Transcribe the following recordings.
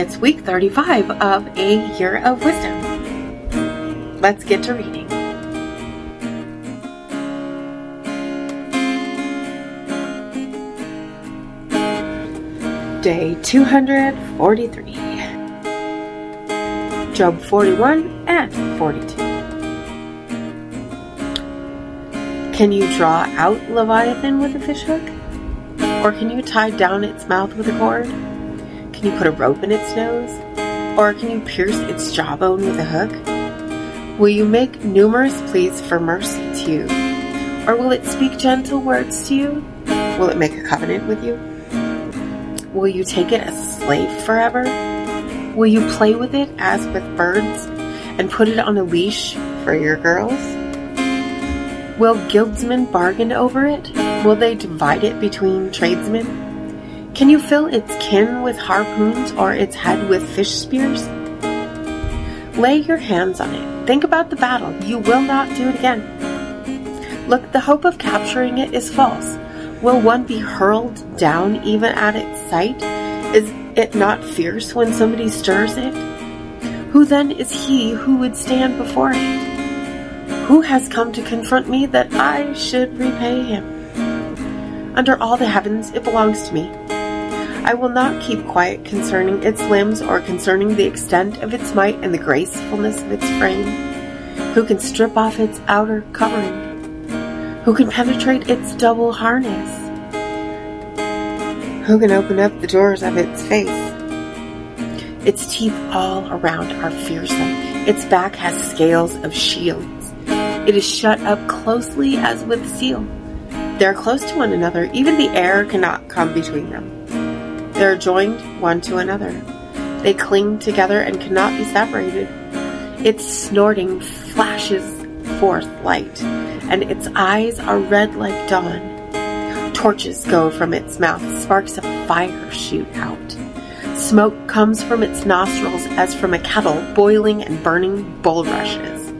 It's week 35 of A Year of Wisdom. Let's get to reading. Day 243. Job 41 and 42. Can you draw out Leviathan with a fishhook? Or can you tie down its mouth with a cord? Can you put a rope in its nose? Or can you pierce its jawbone with a hook? Will you make numerous pleas for mercy to you? Or will it speak gentle words to you? Will it make a covenant with you? Will you take it as a slave forever? Will you play with it as with birds and put it on a leash for your girls? Will guildsmen bargain over it? Will they divide it between tradesmen? Can you fill its kin with harpoons or its head with fish spears? Lay your hands on it. Think about the battle. You will not do it again. Look, the hope of capturing it is false. Will one be hurled down even at its sight? Is it not fierce when somebody stirs it? Who then is he who would stand before it? Who has come to confront me that I should repay him? Under all the heavens, it belongs to me. I will not keep quiet concerning its limbs or concerning the extent of its might and the gracefulness of its frame. Who can strip off its outer covering? Who can penetrate its double harness? Who can open up the doors of its face? Its teeth all around are fearsome. Its back has scales of shields. It is shut up closely as with a seal. They are close to one another. Even the air cannot come between them. They are joined one to another. They cling together and cannot be separated. Its snorting flashes forth light, and its eyes are red like dawn. Torches go from its mouth, sparks of fire shoot out. Smoke comes from its nostrils as from a kettle boiling and burning bulrushes.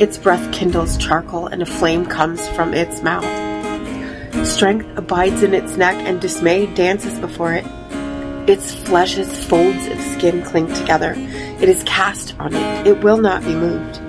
Its breath kindles charcoal, and a flame comes from its mouth. Strength abides in its neck, and dismay dances before it. Its flesh's folds of skin cling together. It is cast on it. It will not be moved.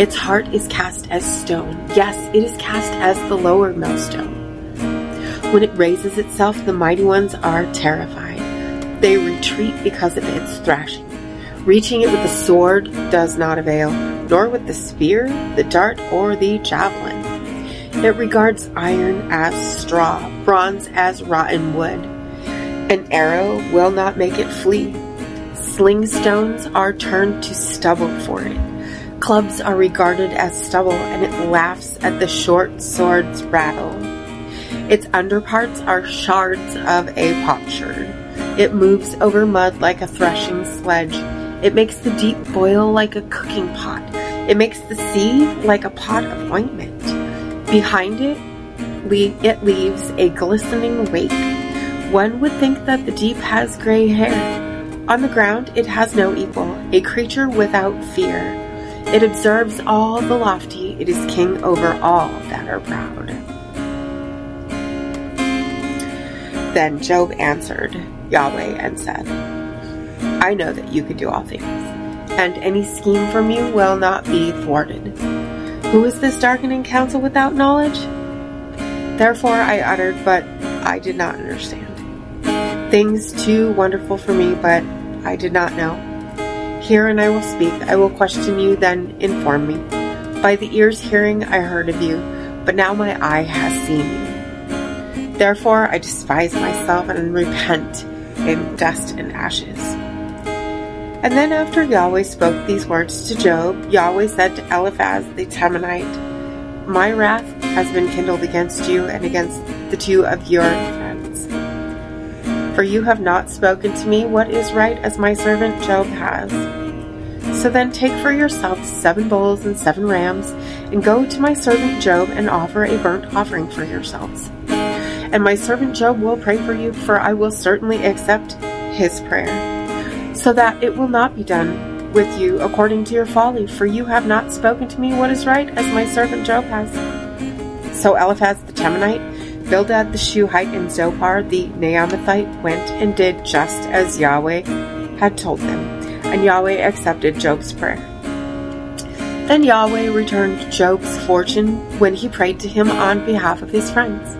Its heart is cast as stone. Yes, it is cast as the lower millstone. When it raises itself, the mighty ones are terrified. They retreat because of its thrashing. Reaching it with the sword does not avail, nor with the spear, the dart, or the javelin. It regards iron as straw, bronze as rotten wood. An arrow will not make it flee. Sling stones are turned to stubble for it. Clubs are regarded as stubble, and it laughs at the short sword's rattle. Its underparts are shards of a potsherd. It moves over mud like a threshing sledge. It makes the deep boil like a cooking pot. It makes the sea like a pot of ointment. Behind it, it leaves a glistening wake. One would think that the deep has gray hair. On the ground, it has no equal, a creature without fear. It observes all the lofty, it is king over all that are proud. Then Job answered Yahweh and said, I know that you can do all things, and any scheme from you will not be thwarted. Who is this darkening counsel without knowledge? Therefore I uttered, but I did not understand. Things too wonderful for me, but I did not know. Hear and I will speak. I will question you, then inform me. By the ears hearing I heard of you, but now my eye has seen you. Therefore I despise myself and repent in dust and ashes. And then after Yahweh spoke these words to Job, Yahweh said to Eliphaz the Temanite, My wrath has been kindled against you and against the two of your friends. For you have not spoken to me what is right as my servant Job has. So then take for yourself seven bulls and seven rams, and go to my servant Job and offer a burnt offering for yourselves. And my servant Job will pray for you, for I will certainly accept his prayer so that it will not be done with you according to your folly, for you have not spoken to me what is right, as my servant Job has. So Eliphaz the Temanite, Bildad the Shuhite, and Zophar the Naamathite went and did just as Yahweh had told them, and Yahweh accepted Job's prayer. Then Yahweh returned Job's fortune when he prayed to him on behalf of his friends.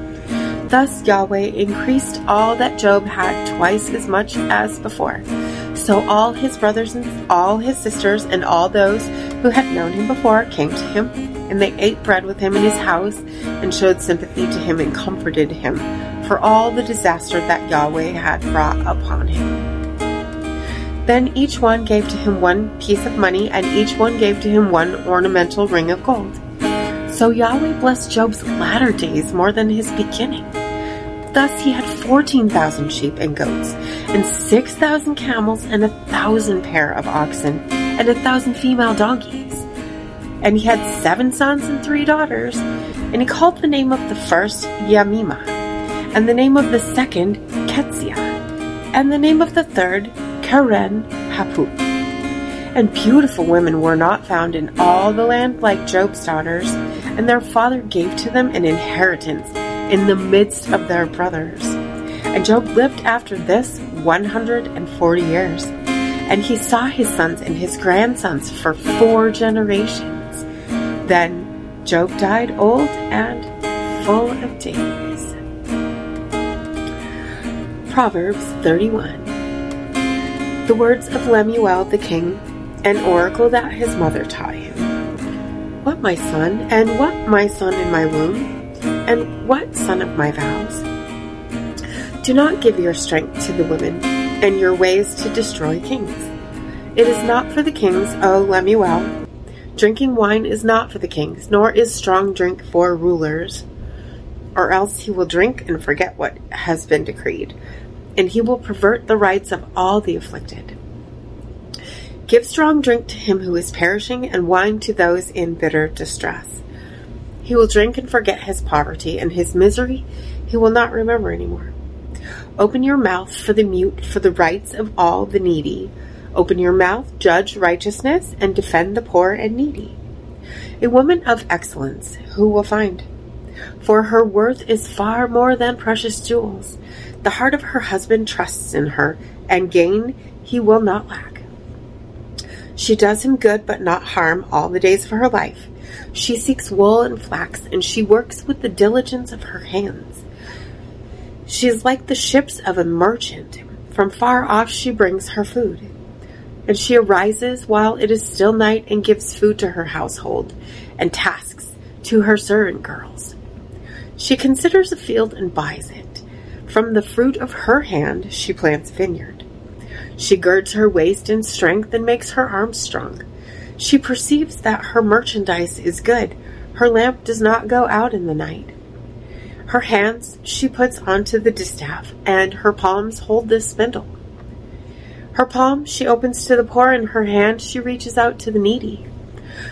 Thus Yahweh increased all that Job had twice as much as before. So all his brothers and all his sisters and all those who had known him before came to him, and they ate bread with him in his house, and showed sympathy to him and comforted him for all the disaster that Yahweh had brought upon him. Then each one gave to him one piece of money, and each one gave to him one ornamental ring of gold. So Yahweh blessed Job's latter days more than his beginning. Thus he had 14,000 sheep and goats, and 6,000 camels, and a thousand pair of oxen, and a thousand female donkeys. And he had seven sons and three daughters, and he called the name of the first Yamima, and the name of the second Keziah, and the name of the third Keren Happuch and beautiful women were not found in all the land like Job's daughters, and their father gave to them an inheritance in the midst of their brothers. And Job lived after this 140 years, and he saw his sons and his grandsons for four generations. Then Job died old and full of days. Proverbs 31 The words of Lemuel the king an oracle that his mother taught him. What, my son, and what, my son in my womb, and what, son of my vows? Do not give your strength to the women, and your ways to destroy kings. It is not for the kings, O Lemuel. Drinking wine is not for the kings, nor is strong drink for rulers. Or else he will drink and forget what has been decreed, and he will pervert the rights of all the afflicted. Give strong drink to him who is perishing, and wine to those in bitter distress. He will drink and forget his poverty, and his misery he will not remember anymore. Open your mouth for the mute, for the rights of all the needy. Open your mouth, judge righteousness, and defend the poor and needy. A woman of excellence, who will find? For her worth is far more than precious jewels. The heart of her husband trusts in her, and gain he will not lack. She does him good but not harm all the days of her life. She seeks wool and flax, and she works with the diligence of her hands. She is like the ships of a merchant. From far off she brings her food. And she arises while it is still night and gives food to her household and tasks to her servant girls. She considers a field and buys it. From the fruit of her hand she plants vineyard. She girds her waist in strength and makes her arms strong. She perceives that her merchandise is good. Her lamp does not go out in the night. Her hands she puts onto the distaff, and her palms hold the spindle. Her palm she opens to the poor, and her hand she reaches out to the needy.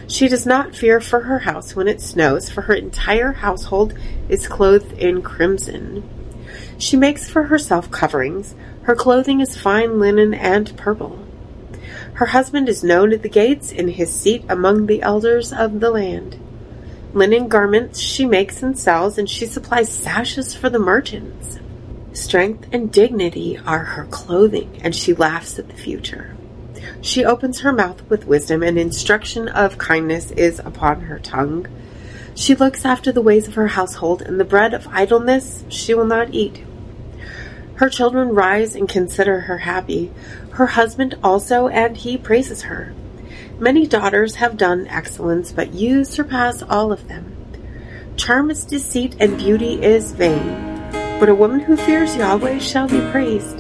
She does not fear for her house when it snows, for her entire household is clothed in crimson. She makes for herself coverings. Her clothing is fine linen and purple. Her husband is known at the gates in his seat among the elders of the land. Linen garments she makes and sells, and she supplies sashes for the merchants. Strength and dignity are her clothing, and she laughs at the future. She opens her mouth with wisdom, and instruction of kindness is upon her tongue. She looks after the ways of her household, and the bread of idleness she will not eat. Her children rise and consider her happy. Her husband also, and he praises her. Many daughters have done excellence, but you surpass all of them. Charm is deceit, and beauty is vain. But a woman who fears Yahweh shall be praised.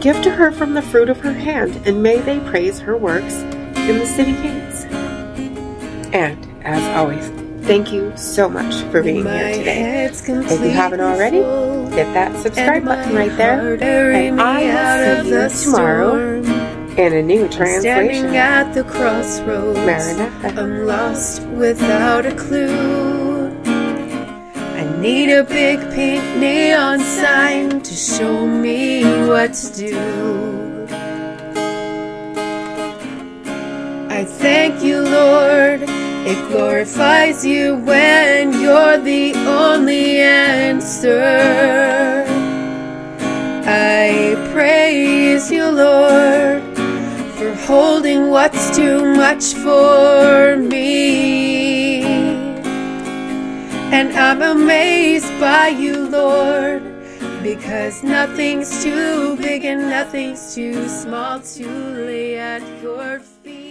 Give to her from the fruit of her hand, and may they praise her works in the city gates. And, as always, Thank you so much for being here today. If you haven't already, hit that subscribe button right there. And I will see you tomorrow in a new translation. at the crossroads. Maranatha. I'm lost without a clue. I need a big pink neon sign to show me what to do. It glorifies you when you're the only answer. I praise you, Lord. For holding what's too much for me. And I'm amazed by you, Lord, because nothing's too big and nothing's too small to lay at your feet.